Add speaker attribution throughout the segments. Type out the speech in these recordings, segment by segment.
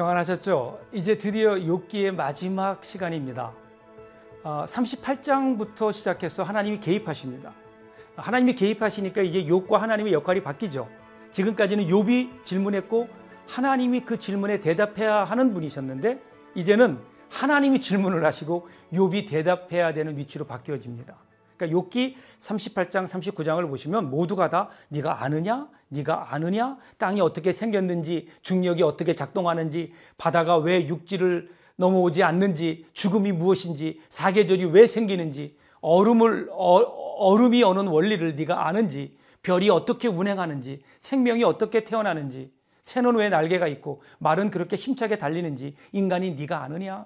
Speaker 1: 평안하셨죠? 이제 드디어 욥기의 마지막 시간입니다. 어, 38장부터 시작해서 하나님이 개입하십니다. 하나님이 개입하시니까 이제 욥과 하나님의 역할이 바뀌죠. 지금까지는 욥이 질문했고 하나님이 그 질문에 대답해야 하는 분이셨는데 이제는 하나님이 질문을 하시고 욥이 대답해야 되는 위치로 바뀌어집니다. 그러니까 욥기 38장, 39장을 보시면 모두가 다 네가 아느냐? 네가 아느냐? 땅이 어떻게 생겼는지, 중력이 어떻게 작동하는지, 바다가 왜 육지를 넘어오지 않는지, 죽음이 무엇인지, 사계절이 왜 생기는지, 얼음을 어, 얼음이 어는 원리를 네가 아는지, 별이 어떻게 운행하는지, 생명이 어떻게 태어나는지, 새는 왜 날개가 있고 말은 그렇게 힘차게 달리는지 인간이 네가 아느냐?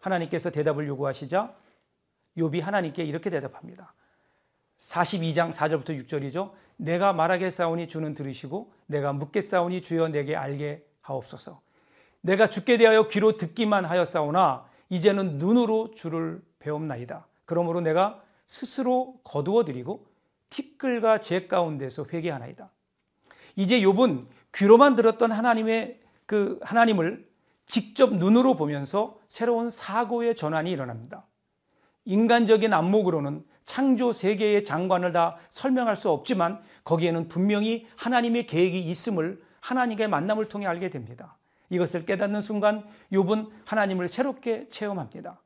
Speaker 1: 하나님께서 대답을 요구하시자 욥이 하나님께 이렇게 대답합니다. 42장 4절부터 6절이죠. 내가 말하겠사오니 주는 들으시고 내가 묻겠사오니 주여 내게 알게 하옵소서. 내가 죽게 대하여 귀로 듣기만 하였사오나 이제는 눈으로 주를 배움나이다. 그러므로 내가 스스로 거두어 드리고 티끌과 제 가운데서 회개하나이다. 이제 욥은 귀로만 들었던 하나님의 그 하나님을 직접 눈으로 보면서 새로운 사고의 전환이 일어납니다. 인간적인 안목으로는 창조 세계의 장관을 다 설명할 수 없지만 거기에는 분명히 하나님의 계획이 있음을 하나님의 만남을 통해 알게 됩니다. 이것을 깨닫는 순간 욥은 하나님을 새롭게 체험합니다.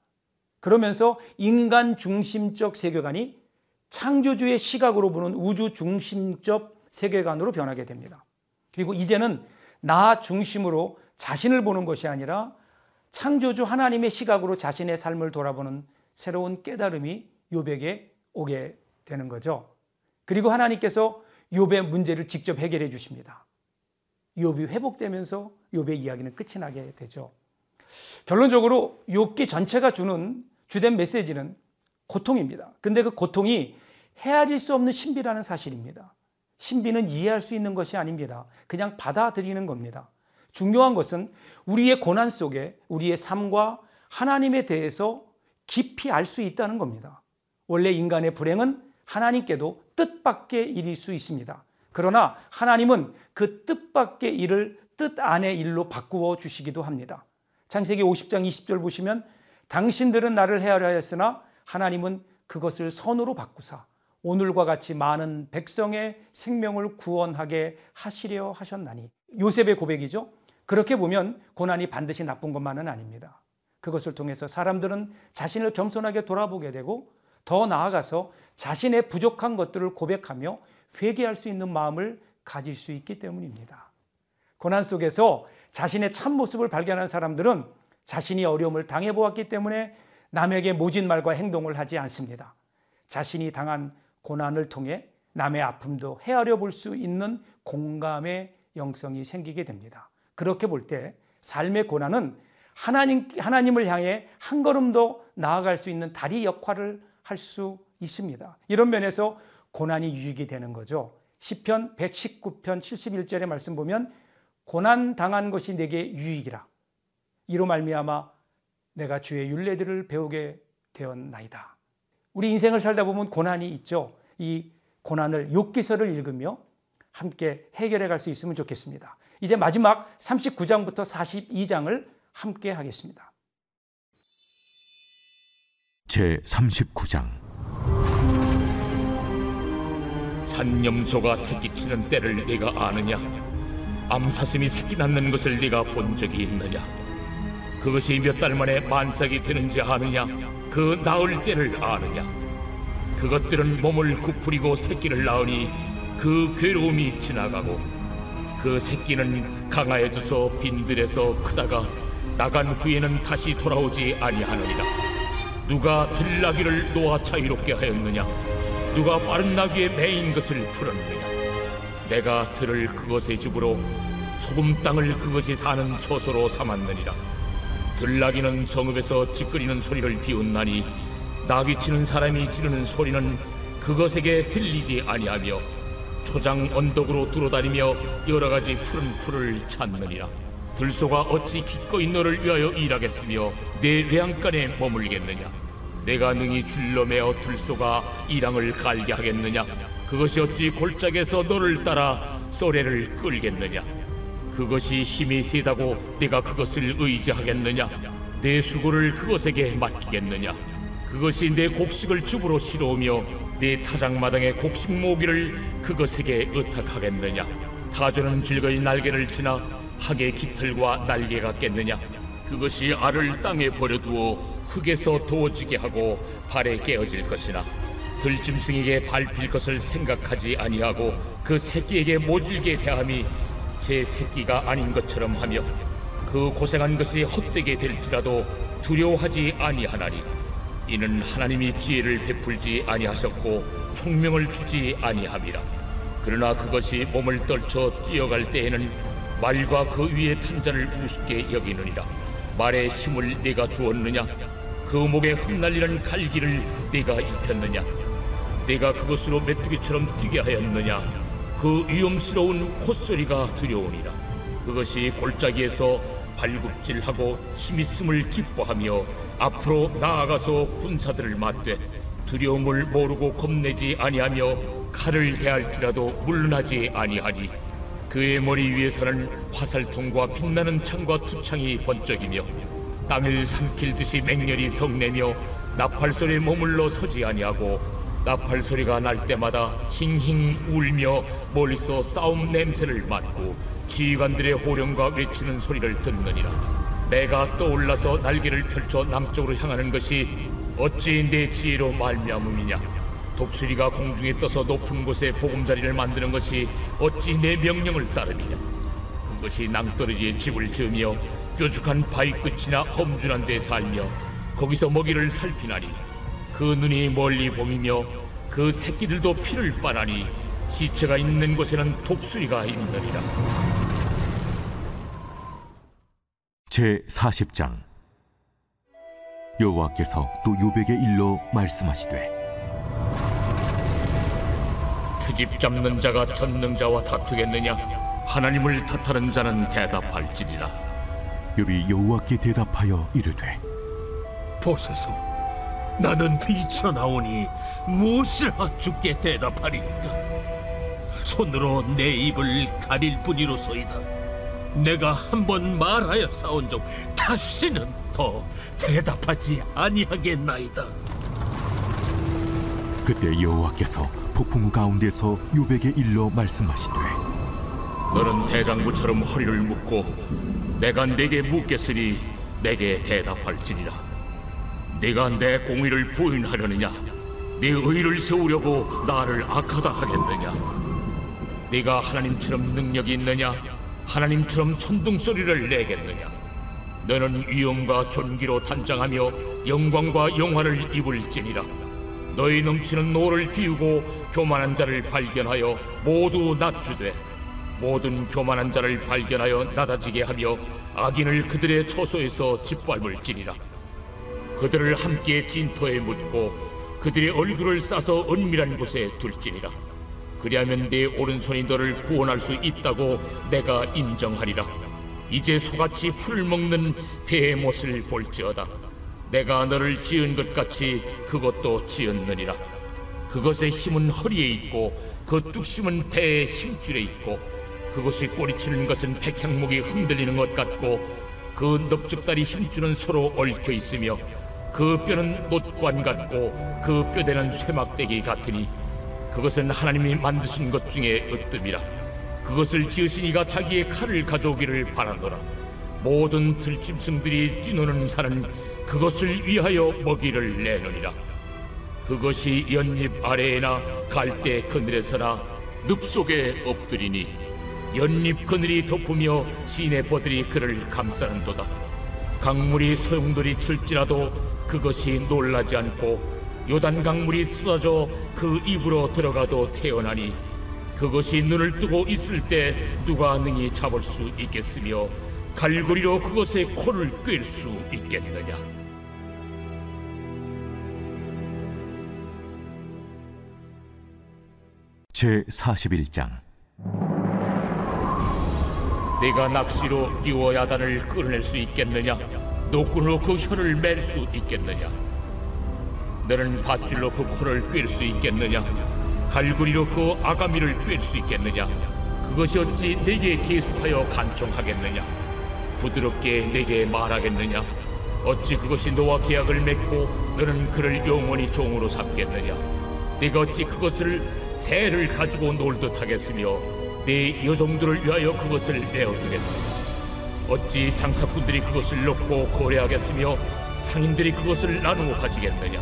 Speaker 1: 그러면서 인간 중심적 세계관이 창조주의 시각으로 보는 우주 중심적 세계관으로 변하게 됩니다. 그리고 이제는 나 중심으로 자신을 보는 것이 아니라 창조주 하나님의 시각으로 자신의 삶을 돌아보는 새로운 깨달음이 요백에 오게 되는 거죠. 그리고 하나님께서 욥의 문제를 직접 해결해 주십니다. 욥이 회복되면서 욥의 이야기는 끝이 나게 되죠. 결론적으로 욥기 전체가 주는 주된 메시지는 고통입니다. 근데 그 고통이 헤아릴 수 없는 신비라는 사실입니다. 신비는 이해할 수 있는 것이 아닙니다. 그냥 받아들이는 겁니다. 중요한 것은 우리의 고난 속에 우리의 삶과 하나님에 대해서 깊이 알 수 있다는 겁니다. 원래 인간의 불행은 하나님께도 뜻밖의 일일 수 있습니다. 그러나 하나님은 그 뜻밖의 일을 뜻 안의 일로 바꾸어 주시기도 합니다. 창세기 50장 20절 보시면 당신들은 나를 헤아려 하였으나 하나님은 그것을 선으로 바꾸사 오늘과 같이 많은 백성의 생명을 구원하게 하시려 하셨나니 요셉의 고백이죠. 그렇게 보면 고난이 반드시 나쁜 것만은 아닙니다. 그것을 통해서 사람들은 자신을 겸손하게 돌아보게 되고 더 나아가서 자신의 부족한 것들을 고백하며 회개할 수 있는 마음을 가질 수 있기 때문입니다. 고난 속에서 자신의 참모습을 발견한 사람들은 자신이 어려움을 당해보았기 때문에 남에게 모진 말과 행동을 하지 않습니다. 자신이 당한 고난을 통해 남의 아픔도 헤아려 볼 수 있는 공감의 영성이 생기게 됩니다. 그렇게 볼 때 삶의 고난은 하나님, 하나님을 향해 한 걸음 더 나아갈 수 있는 다리 역할을 할 수 있습니다. 이런 면에서 고난이 유익이 되는 거죠. 10편 119편 71절의 말씀 보면 고난 당한 것이 내게 유익이라. 이로 말미암아 내가 주의 윤례들을 배우게 되었나이다. 우리 인생을 살다 보면 고난이 있죠. 이 고난을 욕기서를 읽으며 함께 해결해 갈 수 있으면 좋겠습니다. 이제 마지막 39장부터 42장을 함께 하겠습니다.
Speaker 2: 제 39장
Speaker 3: 산염소가 새끼치는 때를 네가 아느냐? 암사슴이 새끼 낳는 것을 네가 본 적이 있느냐? 그것이 몇 달 만에 만삭이 되는지 아느냐? 그 나을 때를 아느냐? 그것들은 몸을 구부리고 새끼를 낳으니 그 괴로움이 지나가고 그 새끼는 강하여져서 빈들에서 크다가 나간 후에는 다시 돌아오지 아니하느니라. 누가 들나귀를 놓아 자유롭게 하였느냐? 누가 빠른 나귀의 매인 것을 풀었느냐? 내가 들을 그것의 집으로 소금 땅을 그것이 사는 초소로 삼았느니라. 들나귀는 성읍에서 찌끄리는 소리를 비웃나니 나귀 치는 사람이 지르는 소리는 그것에게 들리지 아니하며 초장 언덕으로 두루다니며 여러 가지 푸른 풀을 찾느니라 들소가 어찌 기꺼이 너를 위하여 일하겠으며 내 량간에 머물겠느냐 내가 능히 줄로 매어 들소가 이랑을 갈게 하겠느냐 그것이 어찌 골짜기에서 너를 따라 쏘레를 끌겠느냐 그것이 힘이 세다고 네가 그것을 의지하겠느냐? 내 수고를 그것에게 맡기겠느냐? 그것이 내 곡식을 줍으로 실어오며 내 타작마당의 곡식 모기를 그것에게 의탁하겠느냐? 타조는 즐거이 날개를 치나 학의 깃털과 날개 같겠느냐? 그것이 알을 땅에 버려두어 흙에서 도어지게 하고 발에 깨어질 것이나 들짐승에게 밟힐 것을 생각하지 아니하고 그 새끼에게 모질게 대함이 제 새끼가 아닌 것처럼 하며 그 고생한 것이 헛되게 될지라도 두려워하지 아니하나니 이는 하나님이 지혜를 베풀지 아니하셨고 총명을 주지 아니함이라 그러나 그것이 몸을 떨쳐 뛰어갈 때에는 말과 그 위에 탄 자를 우습게 여기느니라. 말의 힘을 네가 주었느냐? 그 목에 흩날리는 갈기를 네가 입혔느냐? 내가 그것으로 메뚜기처럼 뛰게 하였느냐? 그 위험스러운 콧소리가 두려우니라. 그것이 골짜기에서 발굽질하고 힘있음을 기뻐하며 앞으로 나아가서 군사들을 맞되 두려움을 모르고 겁내지 아니하며 칼을 대할지라도 물러나지 아니하니 그의 머리 위에서는 화살통과 빛나는 창과 투창이 번쩍이며 땅을 삼킬 듯이 맹렬히 성내며 나팔 소리에 머물러 서지 아니하고 나팔 소리가 날 때마다 힝힝 울며 멀리서 싸움 냄새를 맡고 지휘관들의 호령과 외치는 소리를 듣느니라. 내가 떠올라서 날개를 펼쳐 남쪽으로 향하는 것이 어찌 내 지혜로 말미암음이냐 독수리가 공중에 떠서 높은 곳에 보금자리를 만드는 것이 어찌 내 명령을 따름이냐? 그것이 낭떠러지에 집을 지으며 뾰족한 바위 끝이나 험준한 데 살며 거기서 먹이를 살피나니 그 눈이 멀리 봄이며 그 새끼들도 피를 빨아니 시체가 있는 곳에는 독수리가 있느니라.
Speaker 2: 제 40장. 여호와께서 또 요백의 일로 말씀하시되
Speaker 3: 트집 잡는 자가 전능자와 다투겠느냐? 하나님을 탓하는 자는 대답할지니라.
Speaker 2: 욥이 여호와께 대답하여 이르되
Speaker 4: 보소서. 나는 비쳐나오니 무엇을 주께 대답하리이까? 손으로 내 입을 가릴 뿐이로소이다. 내가 한 번 말하여 싸운 적 다시는 더 대답하지 아니하겠나이다
Speaker 2: 그때 여호와께서 폭풍우 가운데서 요백의 일로 말씀하시되
Speaker 3: 너는 대장부처럼 허리를 묶고 내가 네게 묻겠으니 내게 대답할지니라. 네가 내 공의를 부인하려느냐? 네 의를 세우려고 나를 악하다 하겠느냐? 네가 하나님처럼 능력이 있느냐? 하나님처럼 천둥 소리를 내겠느냐? 너는 위엄과 존귀로 단장하며 영광과 영화를 입을지니라 너의 넘치는 노를 비우고 교만한 자를 발견하여 모두 낮추되 모든 교만한 자를 발견하여 낮아지게 하며 악인을 그들의 처소에서 짓밟을지니라. 그들을 함께 진토에 묻고 그들의 얼굴을 싸서 은밀한 곳에 둘지니라. 그리하면 네 오른손이 너를 구원할 수 있다고 내가 인정하리라. 이제 소같이 풀을 먹는 배의 못을 볼지어다 내가 너를 지은 것 같이 그것도 지었느니라. 그것의 힘은 허리에 있고 그 뚝심은 배의 힘줄에 있고 그것이 꼬리치는 것은 백향목이 흔들리는 것 같고 그 넙죽다리 힘줄은 서로 얽혀 있으며 그 뼈는 못관 같고 그 뼈대는 쇠막대기 같으니 그것은 하나님이 만드신 것 중에 으뜸이라. 그것을 지으신 이가 자기의 칼을 가져오기를 바라노라. 모든 들짐승들이 뛰노는 산은 그것을 위하여 먹이를 내느니라. 그것이 연잎 아래에나 갈대 그늘에서나 늪 속에 엎드리니 연잎 그늘이 덮으며 시내 버들이 그를 감싸는도다. 강물이 소용돌이 칠지라도 그것이 놀라지 않고 요단 강물이 쏟아져 그 입으로 들어가도 태어나니 그것이 눈을 뜨고 있을 때 누가 능히 잡을 수 있겠으며 갈고리로 그것의 코를 꿰일 수 있겠느냐
Speaker 2: 제 41장.
Speaker 3: 내가 낚시로 리워 야단을 끌어낼 수 있겠느냐? 노끈으로 그 혀를 맬 수 있겠느냐? 너는 밧줄로 그 코를 꿰일 수 있겠느냐? 갈고리로 그 아가미를 꿰일 수 있겠느냐? 그것이 어찌 내게 계속하여 간청하겠느냐? 부드럽게 내게 말하겠느냐? 어찌 그것이 너와 계약을 맺고 너는 그를 영원히 종으로 삼겠느냐? 네가 어찌 그것을 새를 가지고 놀 듯 하겠으며 네 여종들을 위하여 그것을 내어두겠느냐 어찌 장사꾼들이 그것을 넣고 거래하겠으며 상인들이 그것을 나누어 가지겠느냐?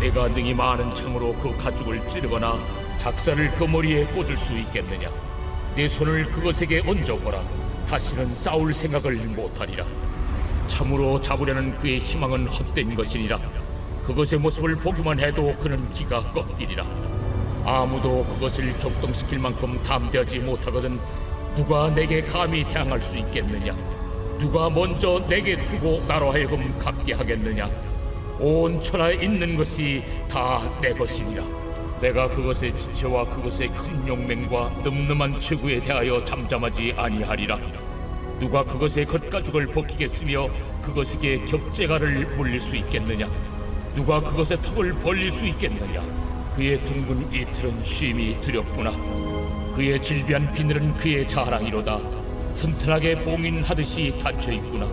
Speaker 3: 내가 능히 많은 창으로 그 가죽을 찌르거나 작사를 그 머리에 꽂을 수 있겠느냐? 내 손을 그것에게 얹어보라. 다시는 싸울 생각을 못하리라. 참으로 잡으려는 그의 희망은 헛된 것이니라. 그것의 모습을 보기만 해도 그는 기가 꺾이리라 아무도 그것을 격동시킬 만큼 담대하지 못하거든 누가 내게 감히 대항할 수 있겠느냐? 누가 먼저 내게 주고 나로 하여금 갚게 하겠느냐? 온 천하에 있는 것이 다 내 것이니라. 내가 그것의 지체와 그것의 큰 용맹과 늠름한 체구에 대하여 잠잠하지 아니하리라. 누가 그것의 겉가죽을 벗기겠으며 그것에게 겹재가를 물릴 수 있겠느냐? 누가 그것의 턱을 벌릴 수 있겠느냐 그의 둥근 이틀은 쉼이 두렵구나. 그의 질비한 비늘은 그의 자랑이로다. 튼튼하게 봉인하듯이 닫혀 있구나.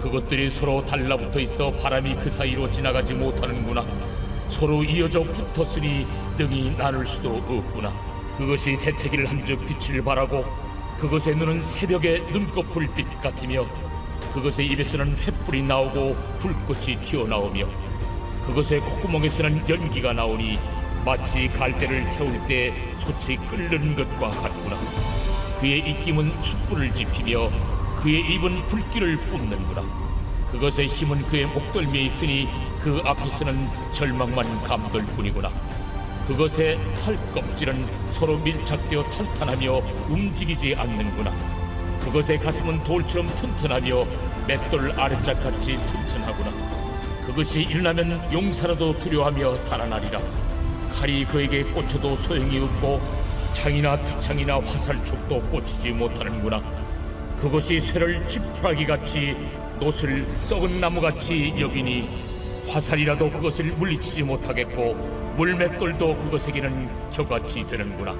Speaker 3: 그것들이 서로 달라붙어 있어 바람이 그 사이로 지나가지 못하는구나. 서로 이어져 붙었으니 능히 나눌 수도 없구나. 그것이 재채기를 한즉 빛을 발하고 그것의 눈은 새벽의 눈꽃 불빛 같으며 그것의 입에서는 횃불이 나오고 불꽃이 튀어나오며 그것의 콧구멍에서는 연기가 나오니 마치 갈대를 태울 때 솥이 끓는 것과 같구나. 그의 입김은 숯불을 지피며 그의 입은 불길을 뿜는구나. 그것의 힘은 그의 목덜미에 있으니 그 앞에서는 절망만 감돌 뿐이구나. 그것의 살껍질은 서로 밀착되어 탄탄하며 움직이지 않는구나. 그것의 가슴은 돌처럼 튼튼하며 맷돌 아랫짝같이 튼튼하구나. 그것이 일어나면 용사라도 두려워하며 달아나리라 칼이 그에게 꽂혀도 소용이 없고 창이나 투창이나 화살촉도 꽂히지 못하는구나 그것이 쇠를 지푸라기 같이 노슬 썩은 나무 같이 여기니 화살이라도 그것을 물리치지 못하겠고 물맷돌도 그것에게는 겨같이 되는구나.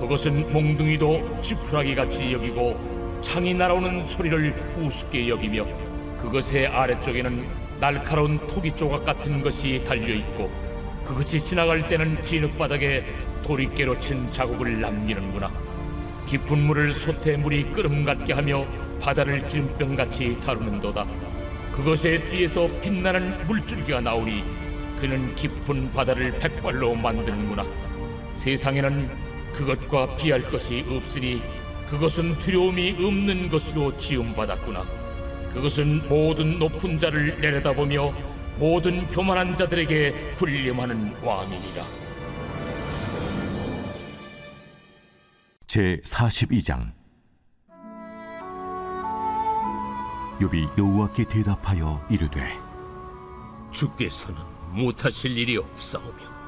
Speaker 3: 그것은 몽둥이도 지푸라기 같이 여기고 창이 날아오는 소리를 우습게 여기며 그것의 아래쪽에는 날카로운 토기 조각 같은 것이 달려 있고 그것이 지나갈 때는 진흙바닥에 도리깨로 친 자국을 남기는구나. 깊은 물을 솥에 물이 끓음 같게 하며 바다를 찌름병같이 다루는도다. 그것의 뒤에서 빛나는 물줄기가 나오니 그는 깊은 바다를 백발로 만드는구나. 세상에는 그것과 비할 것이 없으니 그것은 두려움이 없는 것으로 지음받았구나. 그것은 모든 높은 자를 내려다보며 모든 교만한 자들에게 군림하는 왕이니라.
Speaker 2: 제 42장 욥이 여호와께 대답하여 이르되
Speaker 4: 주께서는 못하실 일이 없사오며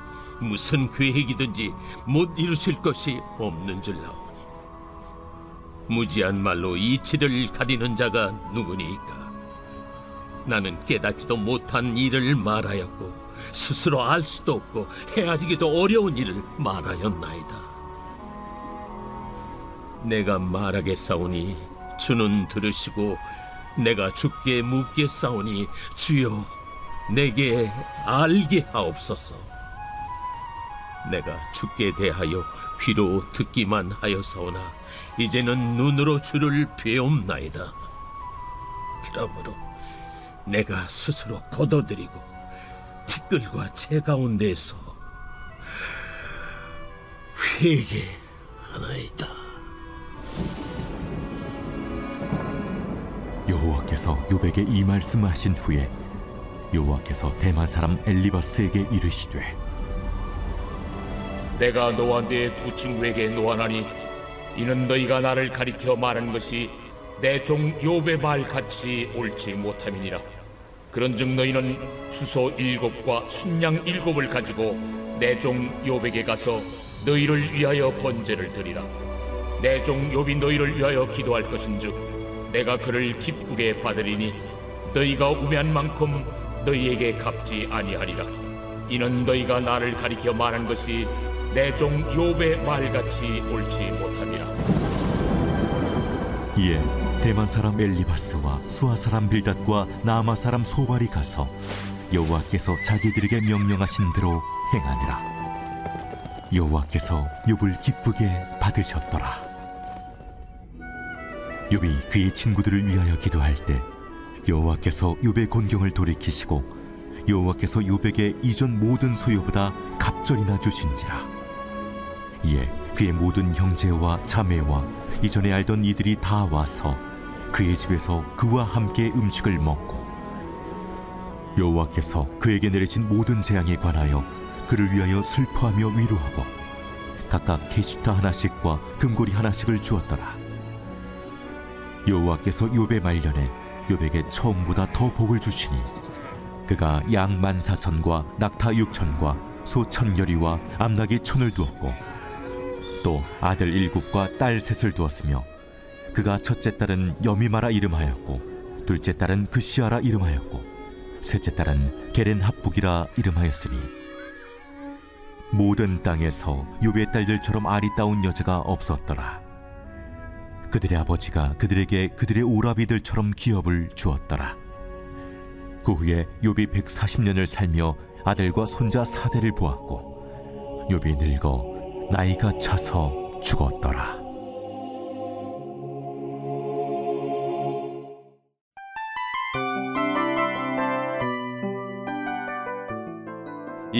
Speaker 4: 무슨 계획이든지 못 이루실 것이 없는 줄 나오니 무지한 말로 이치를 가리는 자가 누구니까 나는 깨닫지도 못한 일을 말하였고 스스로 알 수도 없고 헤아리기도 어려운 일을 말하였나이다. 내가 말하겠사오니 주는 들으시고 내가 주께 묻겠사오니 주여 내게 알게 하옵소서. 내가 주께 대하여 귀로 듣기만 하였사오나 이제는 눈으로 주를 배움나이다. 그러므로 내가 스스로 걷어들이고 티끌과 채 가운데서 회개 하나이다.
Speaker 2: 여호와께서 욥에게 이 말씀하신 후에 여호와께서 대만 사람 엘리바스에게 이르시되
Speaker 3: 내가 너와 네 두 친구에게 노하나니 이는 너희가 나를 가리켜 말한 것이 내종 욥의 말 같이 옳지 못함이니라. 그런즉 너희는 수소 일곱과 순양 일곱을 가지고 내종 욥에게 가서 너희를 위하여 번제를 드리라. 내종 욥이 너희를 위하여 기도할 것인즉 내가 그를 기쁘게 받으리니 너희가 우매한 만큼 너희에게 갚지 아니하리라. 이는 너희가 나를 가리켜 말한 것이 내종 욥의 말같이 옳지 못함이라.
Speaker 2: 이에 대만 사람 엘리바스와 수아 사람 빌닷과 나마 사람 소발이 가서 여호와께서 자기들에게 명령하신 대로 행하니라. 여호와께서 욥을 기쁘게 받으셨더라. 욥이 그의 친구들을 위하여 기도할 때 여호와께서 욥의 곤경을 돌이키시고 여호와께서 욥에게 이전 모든 소유보다 갑절이나 주신지라. 이에 그의 모든 형제와 자매와 이전에 알던 이들이 다 와서 그의 집에서 그와 함께 음식을 먹고 여호와께서 그에게 내리신 모든 재앙에 관하여 그를 위하여 슬퍼하며 위로하고 각각 캐시타 하나씩과 금고리 하나씩을 주었더라. 여호와께서 욥의 말년에 욥에게 처음보다 더 복을 주시니 그가 양 만사천과 낙타 육천과 소 천여리와 암나기 천을 두었고 또 아들 일곱과 딸 셋을 두었으며 그가 첫째 딸은 여미마라 이름하였고 둘째 딸은 그시아라 이름하였고 셋째 딸은 게렌 합북이라 이름하였으니. 모든 땅에서 욥의 딸들처럼 아리따운 여자가 없었더라. 그들의 아버지가 그들에게 그들의 오라비들처럼 기업을 주었더라. 그 후에 욥이 140년을 살며 아들과 손자 사대를 보았고 욥이 늙어 나이가 차서 죽었더라.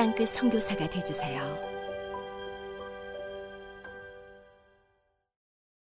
Speaker 5: 땅끝 선교사가 되주세요.